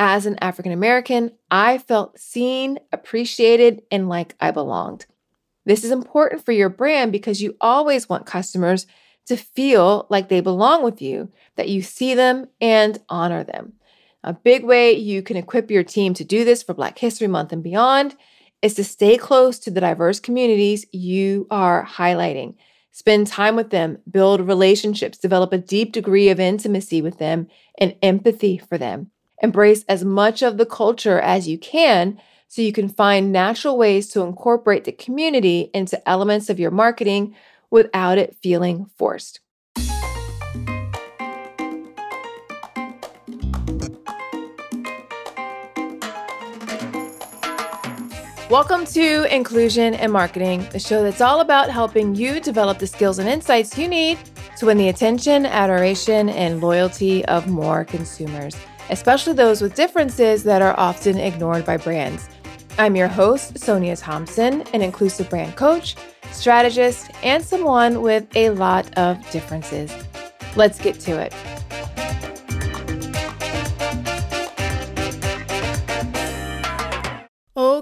As an African American, I felt seen, appreciated, and like I belonged. This is important for your brand because you always want customers to feel like they belong with you, that you see them and honor them. A big way you can equip your team to do this for Black History Month and beyond is to stay close to the diverse communities you are highlighting. Spend time with them, build relationships, develop a deep degree of intimacy with them and empathy for them. Embrace as much of the culture as you can so you can find natural ways to incorporate the community into elements of your marketing without it feeling forced. Welcome to Inclusion and Marketing, the show that's all about helping you develop the skills and insights you need to win the attention, adoration, and loyalty of more consumers, especially those with differences that are often ignored by brands. I'm your host, Sonia Thompson, an inclusive brand coach, strategist, and someone with a lot of differences. Let's get to it.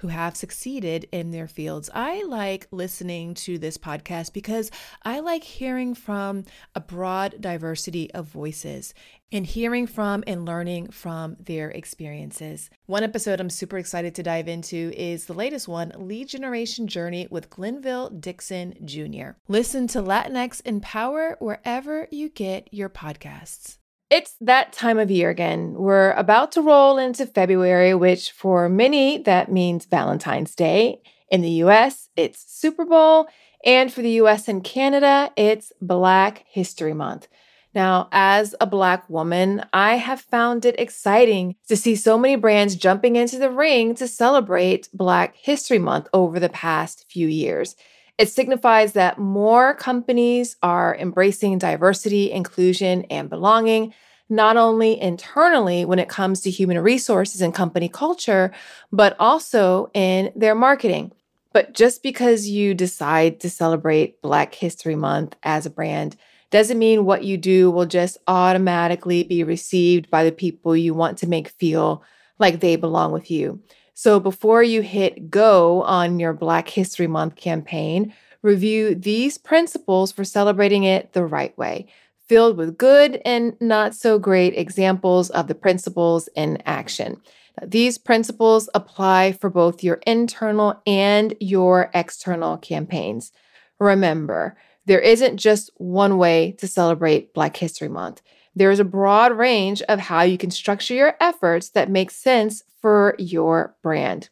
who have succeeded in their fields. I like listening to this podcast because I like hearing from a broad diversity of voices and hearing from and learning from their experiences. One episode I'm super excited to dive into is the latest one Lead Generation Journey with Glenville Dixon Jr. Listen to Latinx in Power wherever you get your podcasts. It's that time of year again. We're about to roll into February, which for many, that means Valentine's Day. In the US, it's Super Bowl. And for the US and Canada, it's Black History Month. Now, as a Black woman, I have found it exciting to see so many brands jumping into the ring to celebrate Black History Month over the past few years. It signifies that more companies are embracing diversity, inclusion, and belonging, not only internally when it comes to human resources and company culture, but also in their marketing. But just because you decide to celebrate Black History Month as a brand doesn't mean what you do will just automatically be received by the people you want to make feel like they belong with you. So before you hit go on your Black History Month campaign, review these principles for celebrating it the right way, filled with good and not so great examples of the principles in action. These principles apply for both your internal and your external campaigns. Remember, there isn't just one way to celebrate Black History Month. There is a broad range of how you can structure your efforts that make sense for your brand.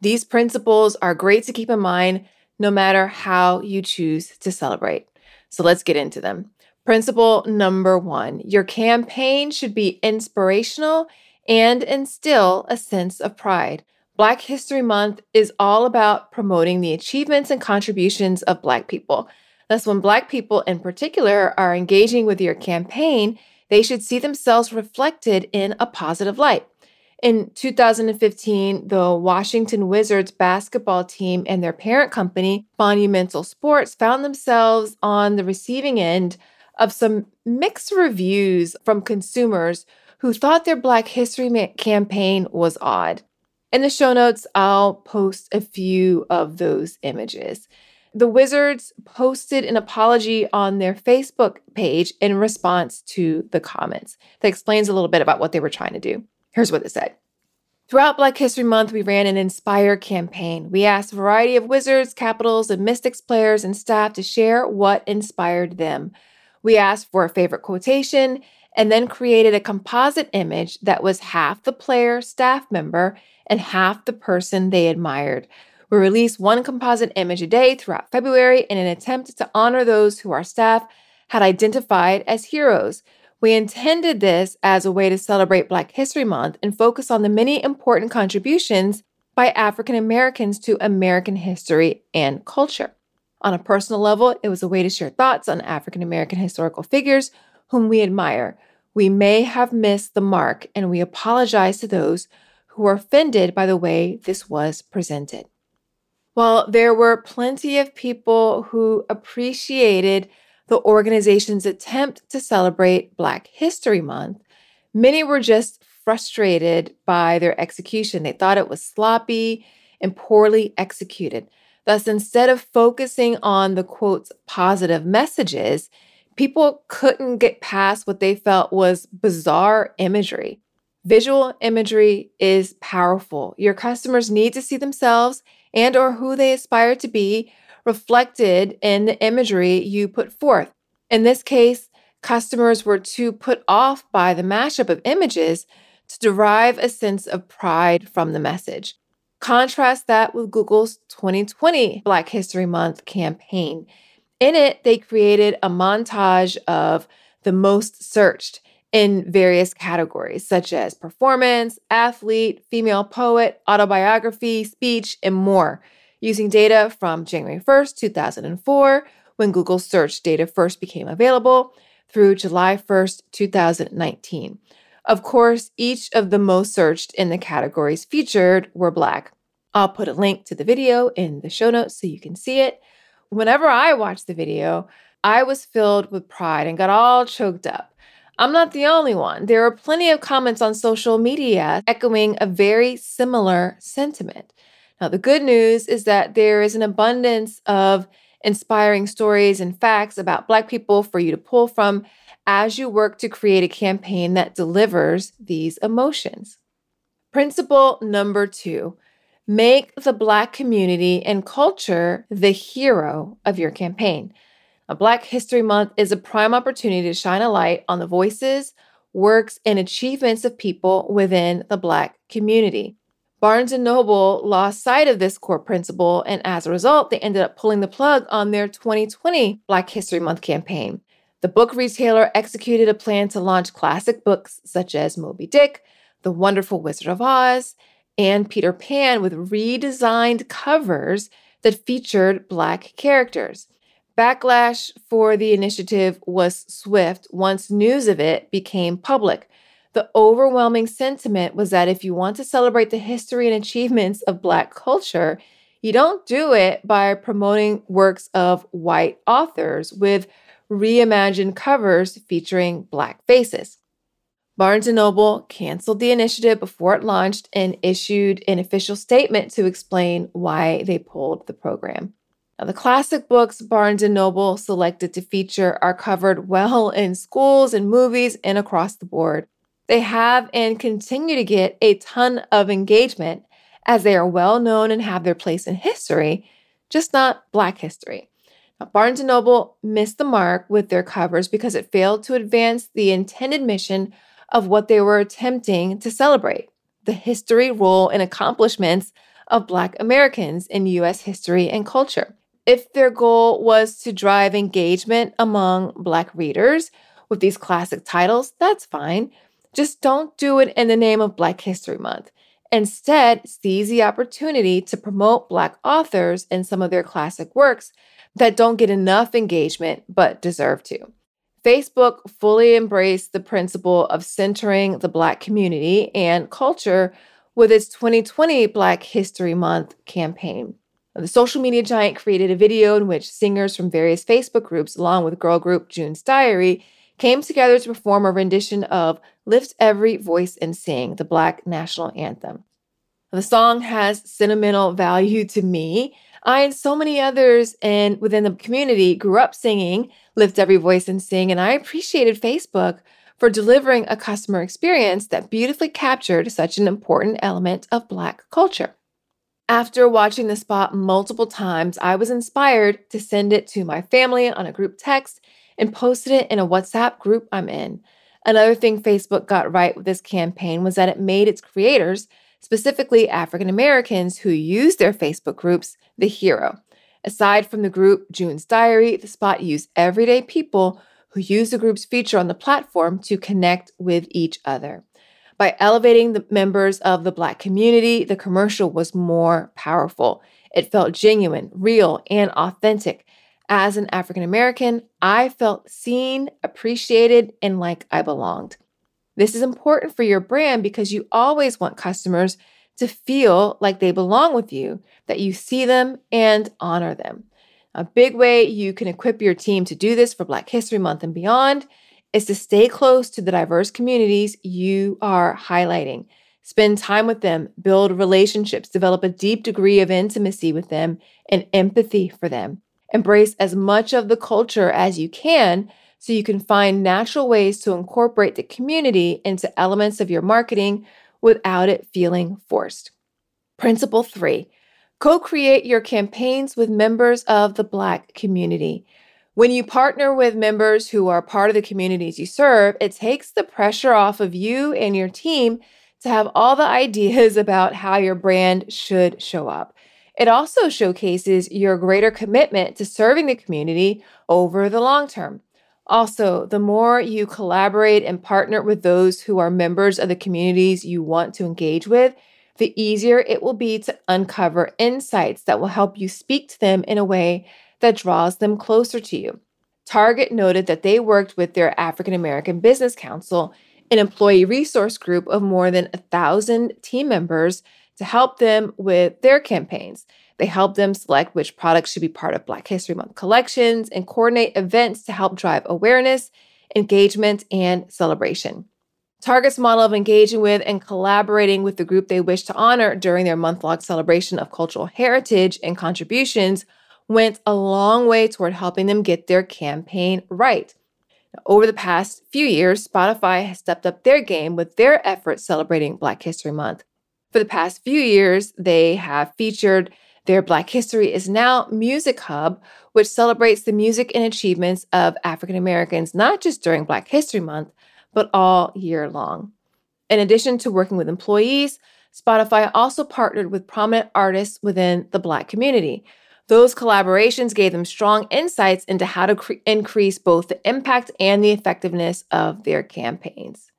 These principles are great to keep in mind no matter how you choose to celebrate. So let's get into them. Principle number one your campaign should be inspirational and instill a sense of pride. Black History Month is all about promoting the achievements and contributions of Black people. Thus, when Black people in particular are engaging with your campaign, they should see themselves reflected in a positive light. In 2015, the Washington Wizards basketball team and their parent company, Monumental Sports, found themselves on the receiving end of some mixed reviews from consumers who thought their Black History campaign was odd. In the show notes, I'll post a few of those images. The Wizards posted an apology on their Facebook page in response to the comments that explains a little bit about what they were trying to do. Here's what it said. Throughout Black History Month, we ran an Inspire campaign. We asked a variety of Wizards, Capitals, and Mystics players and staff to share what inspired them. We asked for a favorite quotation and then created a composite image that was half the player staff member and half the person they admired. We released one composite image a day throughout February in an attempt to honor those who our staff had identified as heroes. We intended this as a way to celebrate Black History Month and focus on the many important contributions by African Americans to American history and culture. On a personal level, it was a way to share thoughts on African American historical figures whom we admire. We may have missed the mark, and we apologize to those who were offended by the way this was presented. While there were plenty of people who appreciated the organization's attempt to celebrate Black History Month, many were just frustrated by their execution. They thought it was sloppy and poorly executed. Thus, instead of focusing on the quotes positive messages, people couldn't get past what they felt was bizarre imagery. Visual imagery is powerful. Your customers need to see themselves and or who they aspire to be reflected in the imagery you put forth. In this case, customers were too put off by the mashup of images to derive a sense of pride from the message. Contrast that with Google's 2020 Black History Month campaign. In it, they created a montage of the most searched in various categories, such as performance, athlete, female poet, autobiography, speech, and more, using data from January 1st, 2004, when Google search data first became available, through July 1st, 2019. Of course, each of the most searched in the categories featured were Black. I'll put a link to the video in the show notes so you can see it. Whenever I watched the video, I was filled with pride and got all choked up. I'm not the only one. There are plenty of comments on social media echoing a very similar sentiment. Now, the good news is that there is an abundance of inspiring stories and facts about Black people for you to pull from as you work to create a campaign that delivers these emotions. Principle number two make the Black community and culture the hero of your campaign. A Black History Month is a prime opportunity to shine a light on the voices, works, and achievements of people within the Black community. Barnes and Noble lost sight of this core principle, and as a result, they ended up pulling the plug on their 2020 Black History Month campaign. The book retailer executed a plan to launch classic books such as Moby Dick, The Wonderful Wizard of Oz, and Peter Pan with redesigned covers that featured Black characters. Backlash for the initiative was swift once news of it became public. The overwhelming sentiment was that if you want to celebrate the history and achievements of Black culture, you don't do it by promoting works of white authors with reimagined covers featuring black faces. Barnes & Noble canceled the initiative before it launched and issued an official statement to explain why they pulled the program. Now, the classic books Barnes & Noble selected to feature are covered well in schools and movies and across the board. They have and continue to get a ton of engagement as they are well known and have their place in history, just not Black history. Now, Barnes & Noble missed the mark with their covers because it failed to advance the intended mission of what they were attempting to celebrate the history, role, and accomplishments of Black Americans in U.S. history and culture. If their goal was to drive engagement among Black readers with these classic titles, that's fine. Just don't do it in the name of Black History Month. Instead, seize the opportunity to promote Black authors and some of their classic works that don't get enough engagement but deserve to. Facebook fully embraced the principle of centering the Black community and culture with its 2020 Black History Month campaign. The social media giant created a video in which singers from various Facebook groups, along with girl group June's Diary, came together to perform a rendition of Lift Every Voice and Sing, the Black national anthem. The song has sentimental value to me I and so many others and within the community grew up singing Lift Every Voice and Sing, and I appreciated Facebook for delivering a customer experience that beautifully captured such an important element of Black culture. After watching the spot multiple times, I was inspired to send it to my family on a group text and posted it in a WhatsApp group I'm in. Another thing Facebook got right with this campaign was that it made its creators specifically African Americans who use their Facebook groups, the hero. Aside from the group June's Diary, the spot used everyday people who use the group's feature on the platform to connect with each other. By elevating the members of the Black community, the commercial was more powerful. It felt genuine, real, and authentic. As an African American, I felt seen, appreciated, and like I belonged. This is important for your brand because you always want customers to feel like they belong with you, that you see them and honor them. A big way you can equip your team to do this for Black History Month and beyond is to stay close to the diverse communities you are highlighting. Spend time with them, build relationships, develop a deep degree of intimacy with them and empathy for them. Embrace as much of the culture as you can so you can find natural ways to incorporate the community into elements of your marketing without it feeling forced. Principle three co create your campaigns with members of the Black community. When you partner with members who are part of the communities you serve, it takes the pressure off of you and your team to have all the ideas about how your brand should show up. It also showcases your greater commitment to serving the community over the long term. Also, the more you collaborate and partner with those who are members of the communities you want to engage with, the easier it will be to uncover insights that will help you speak to them in a way that draws them closer to you. Target noted that they worked with their African American Business Council, an employee resource group of more than a thousand team members, to help them with their campaigns. They help them select which products should be part of Black History Month collections and coordinate events to help drive awareness, engagement, and celebration. Target's model of engaging with and collaborating with the group they wish to honor during their month long celebration of cultural heritage and contributions went a long way toward helping them get their campaign right. Now, over the past few years, Spotify has stepped up their game with their efforts celebrating Black History Month. For the past few years, they have featured their Black History is Now Music Hub, which celebrates the music and achievements of African Americans, not just during Black History Month, but all year long. In addition to working with employees, Spotify also partnered with prominent artists within the Black community. Those collaborations gave them strong insights into how to cre- increase both the impact and the effectiveness of their campaigns.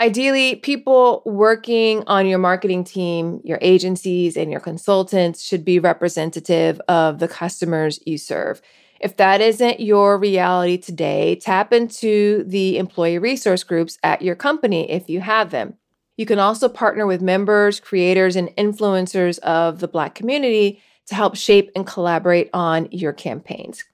Ideally, people working on your marketing team, your agencies, and your consultants should be representative of the customers you serve. If that isn't your reality today, tap into the employee resource groups at your company if you have them. You can also partner with members, creators, and influencers of the Black community to help shape and collaborate on your campaigns.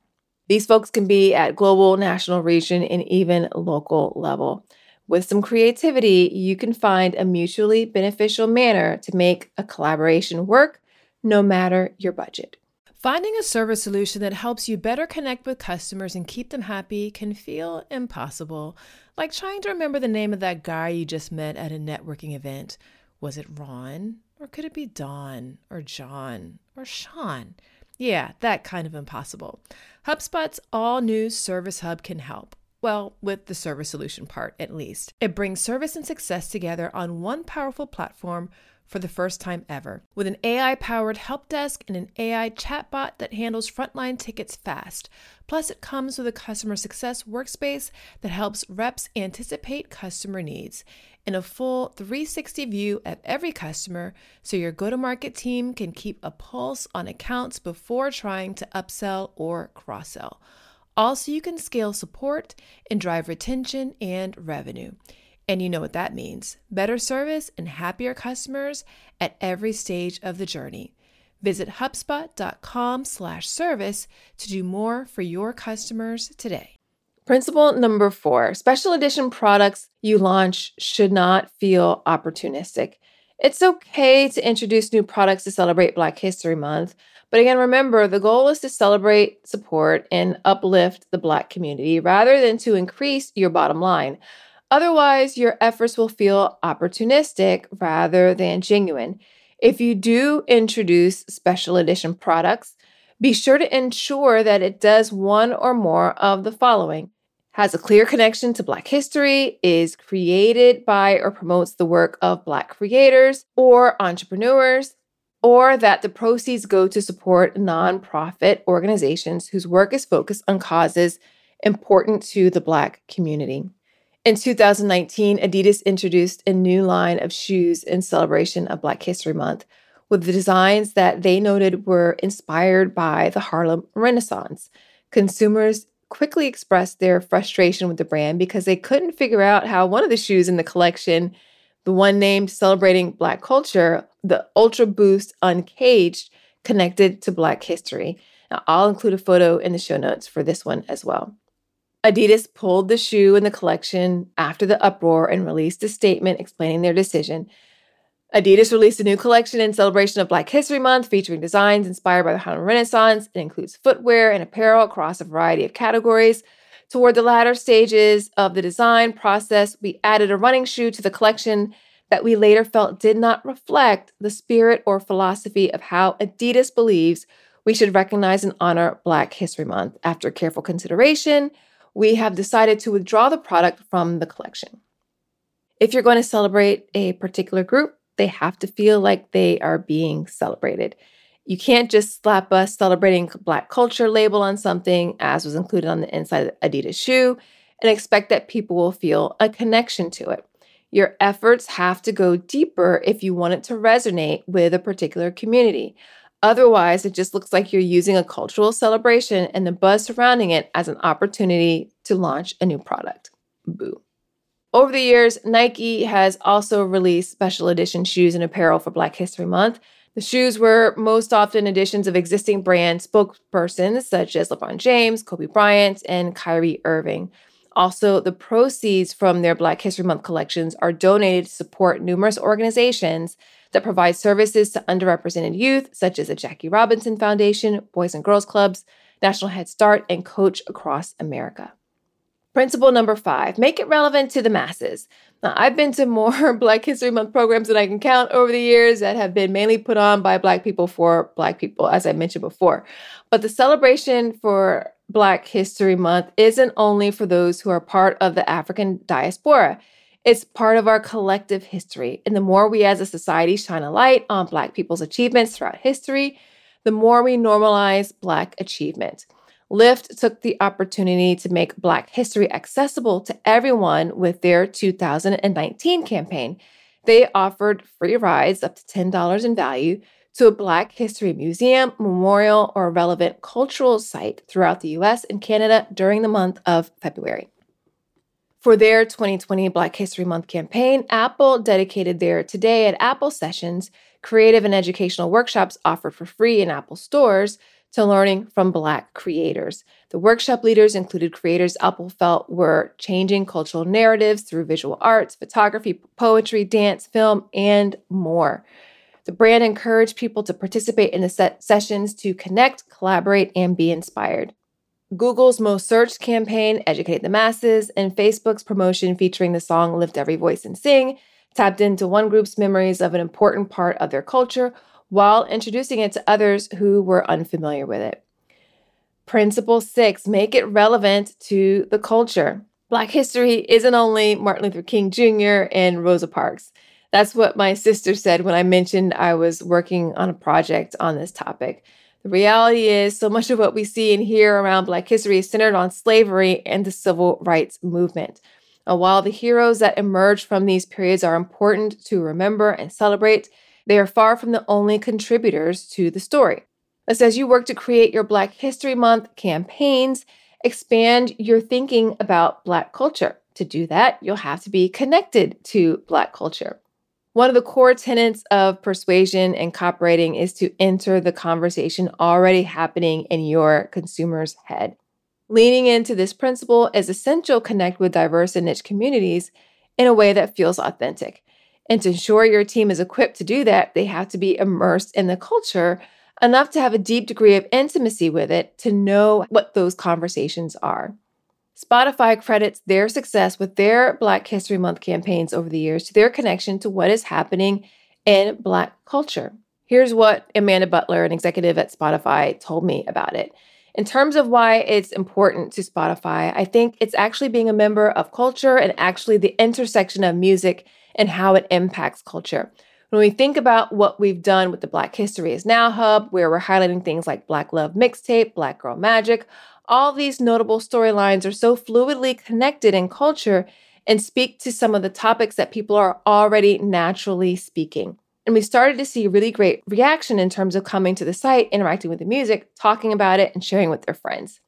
These folks can be at global, national, region, and even local level. With some creativity, you can find a mutually beneficial manner to make a collaboration work no matter your budget. Finding a service solution that helps you better connect with customers and keep them happy can feel impossible, like trying to remember the name of that guy you just met at a networking event. Was it Ron? Or could it be Don? Or John? Or Sean? Yeah, that kind of impossible. HubSpot's all new Service Hub can help. Well, with the service solution part at least. It brings service and success together on one powerful platform for the first time ever. With an AI powered help desk and an AI chatbot that handles frontline tickets fast. Plus, it comes with a customer success workspace that helps reps anticipate customer needs and a full 360 view of every customer so your go to market team can keep a pulse on accounts before trying to upsell or cross sell. Also, you can scale support and drive retention and revenue. And you know what that means better service and happier customers at every stage of the journey. Visit HubSpot.com slash service to do more for your customers today. Principle number four special edition products you launch should not feel opportunistic. It's okay to introduce new products to celebrate Black History Month, but again, remember the goal is to celebrate, support, and uplift the Black community rather than to increase your bottom line. Otherwise, your efforts will feel opportunistic rather than genuine. If you do introduce special edition products, be sure to ensure that it does one or more of the following has a clear connection to Black history, is created by or promotes the work of Black creators or entrepreneurs, or that the proceeds go to support nonprofit organizations whose work is focused on causes important to the Black community. In 2019, Adidas introduced a new line of shoes in celebration of Black History Month with the designs that they noted were inspired by the Harlem Renaissance. Consumers quickly expressed their frustration with the brand because they couldn't figure out how one of the shoes in the collection, the one named celebrating Black culture, the Ultra Boost Uncaged, connected to Black history. Now, I'll include a photo in the show notes for this one as well. Adidas pulled the shoe in the collection after the uproar and released a statement explaining their decision. Adidas released a new collection in celebration of Black History Month featuring designs inspired by the Harlem Renaissance. It includes footwear and apparel across a variety of categories. Toward the latter stages of the design process, we added a running shoe to the collection that we later felt did not reflect the spirit or philosophy of how Adidas believes we should recognize and honor Black History Month. After careful consideration, we have decided to withdraw the product from the collection. If you're going to celebrate a particular group, they have to feel like they are being celebrated. You can't just slap a celebrating Black culture label on something, as was included on the inside of Adidas shoe, and expect that people will feel a connection to it. Your efforts have to go deeper if you want it to resonate with a particular community. Otherwise, it just looks like you're using a cultural celebration and the buzz surrounding it as an opportunity to launch a new product. Boo. Over the years, Nike has also released special edition shoes and apparel for Black History Month. The shoes were most often editions of existing brand spokespersons such as LeBron James, Kobe Bryant, and Kyrie Irving. Also, the proceeds from their Black History Month collections are donated to support numerous organizations that provides services to underrepresented youth, such as the Jackie Robinson Foundation, Boys and Girls Clubs, National Head Start, and Coach Across America. Principle number five make it relevant to the masses. Now, I've been to more Black History Month programs than I can count over the years that have been mainly put on by Black people for Black people, as I mentioned before. But the celebration for Black History Month isn't only for those who are part of the African diaspora. It's part of our collective history. And the more we as a society shine a light on Black people's achievements throughout history, the more we normalize Black achievement. Lyft took the opportunity to make Black history accessible to everyone with their 2019 campaign. They offered free rides up to $10 in value to a Black History museum, memorial, or relevant cultural site throughout the US and Canada during the month of February. For their 2020 Black History Month campaign, Apple dedicated their Today at Apple sessions, creative and educational workshops offered for free in Apple stores, to learning from Black creators. The workshop leaders included creators Apple felt were changing cultural narratives through visual arts, photography, poetry, dance, film, and more. The brand encouraged people to participate in the set sessions to connect, collaborate, and be inspired. Google's most searched campaign, Educate the Masses, and Facebook's promotion featuring the song Lift Every Voice and Sing tapped into one group's memories of an important part of their culture while introducing it to others who were unfamiliar with it. Principle six make it relevant to the culture. Black history isn't only Martin Luther King Jr. and Rosa Parks. That's what my sister said when I mentioned I was working on a project on this topic. The reality is, so much of what we see and hear around Black history is centered on slavery and the civil rights movement. And while the heroes that emerge from these periods are important to remember and celebrate, they are far from the only contributors to the story. As as you work to create your Black History Month campaigns, expand your thinking about Black culture. To do that, you'll have to be connected to Black culture. One of the core tenets of persuasion and copywriting is to enter the conversation already happening in your consumer's head. Leaning into this principle is essential connect with diverse and niche communities in a way that feels authentic. And to ensure your team is equipped to do that, they have to be immersed in the culture enough to have a deep degree of intimacy with it to know what those conversations are. Spotify credits their success with their Black History Month campaigns over the years to their connection to what is happening in Black culture. Here's what Amanda Butler, an executive at Spotify, told me about it. In terms of why it's important to Spotify, I think it's actually being a member of culture and actually the intersection of music and how it impacts culture. When we think about what we've done with the Black History is Now Hub, where we're highlighting things like Black Love Mixtape, Black Girl Magic, all these notable storylines are so fluidly connected in culture, and speak to some of the topics that people are already naturally speaking. And we started to see really great reaction in terms of coming to the site, interacting with the music, talking about it, and sharing with their friends.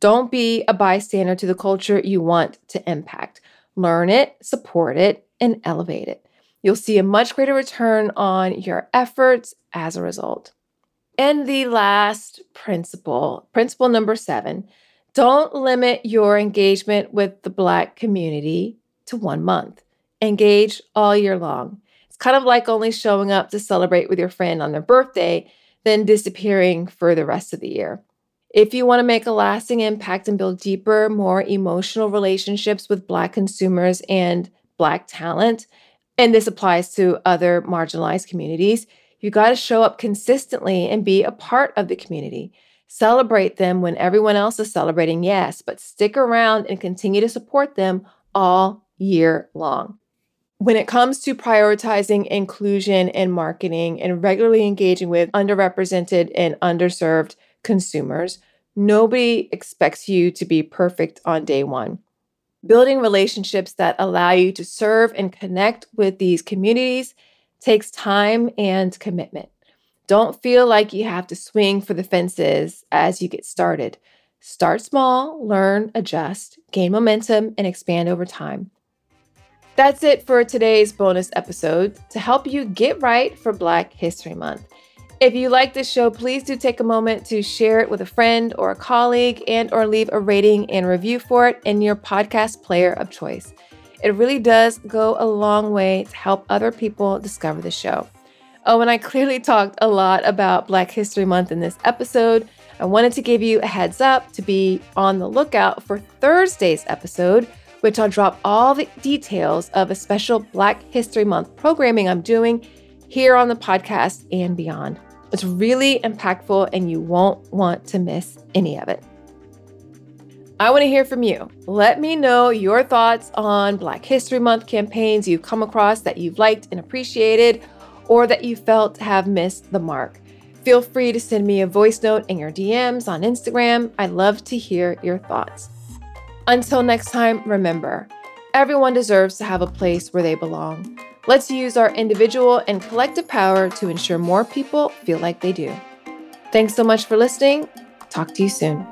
Don't be a bystander to the culture you want to impact. Learn it, support it, and elevate it. You'll see a much greater return on your efforts as a result. And the last principle, principle number seven, don't limit your engagement with the Black community to one month. Engage all year long. It's kind of like only showing up to celebrate with your friend on their birthday, then disappearing for the rest of the year. If you want to make a lasting impact and build deeper, more emotional relationships with Black consumers and Black talent, and this applies to other marginalized communities, you got to show up consistently and be a part of the community. Celebrate them when everyone else is celebrating, yes, but stick around and continue to support them all year long. When it comes to prioritizing inclusion in marketing and regularly engaging with underrepresented and underserved consumers, nobody expects you to be perfect on day one. Building relationships that allow you to serve and connect with these communities takes time and commitment. Don't feel like you have to swing for the fences as you get started. Start small, learn, adjust, gain momentum, and expand over time. That's it for today's bonus episode to help you get right for Black History Month. If you like this show, please do take a moment to share it with a friend or a colleague and or leave a rating and review for it in your podcast player of choice. It really does go a long way to help other people discover the show. Oh, and I clearly talked a lot about Black History Month in this episode. I wanted to give you a heads up to be on the lookout for Thursday's episode, which I'll drop all the details of a special Black History Month programming I'm doing here on the podcast and beyond. It's really impactful, and you won't want to miss any of it. I want to hear from you. Let me know your thoughts on Black History Month campaigns you've come across that you've liked and appreciated or that you felt have missed the mark. Feel free to send me a voice note in your DMs on Instagram. I'd love to hear your thoughts. Until next time, remember everyone deserves to have a place where they belong. Let's use our individual and collective power to ensure more people feel like they do. Thanks so much for listening. Talk to you soon.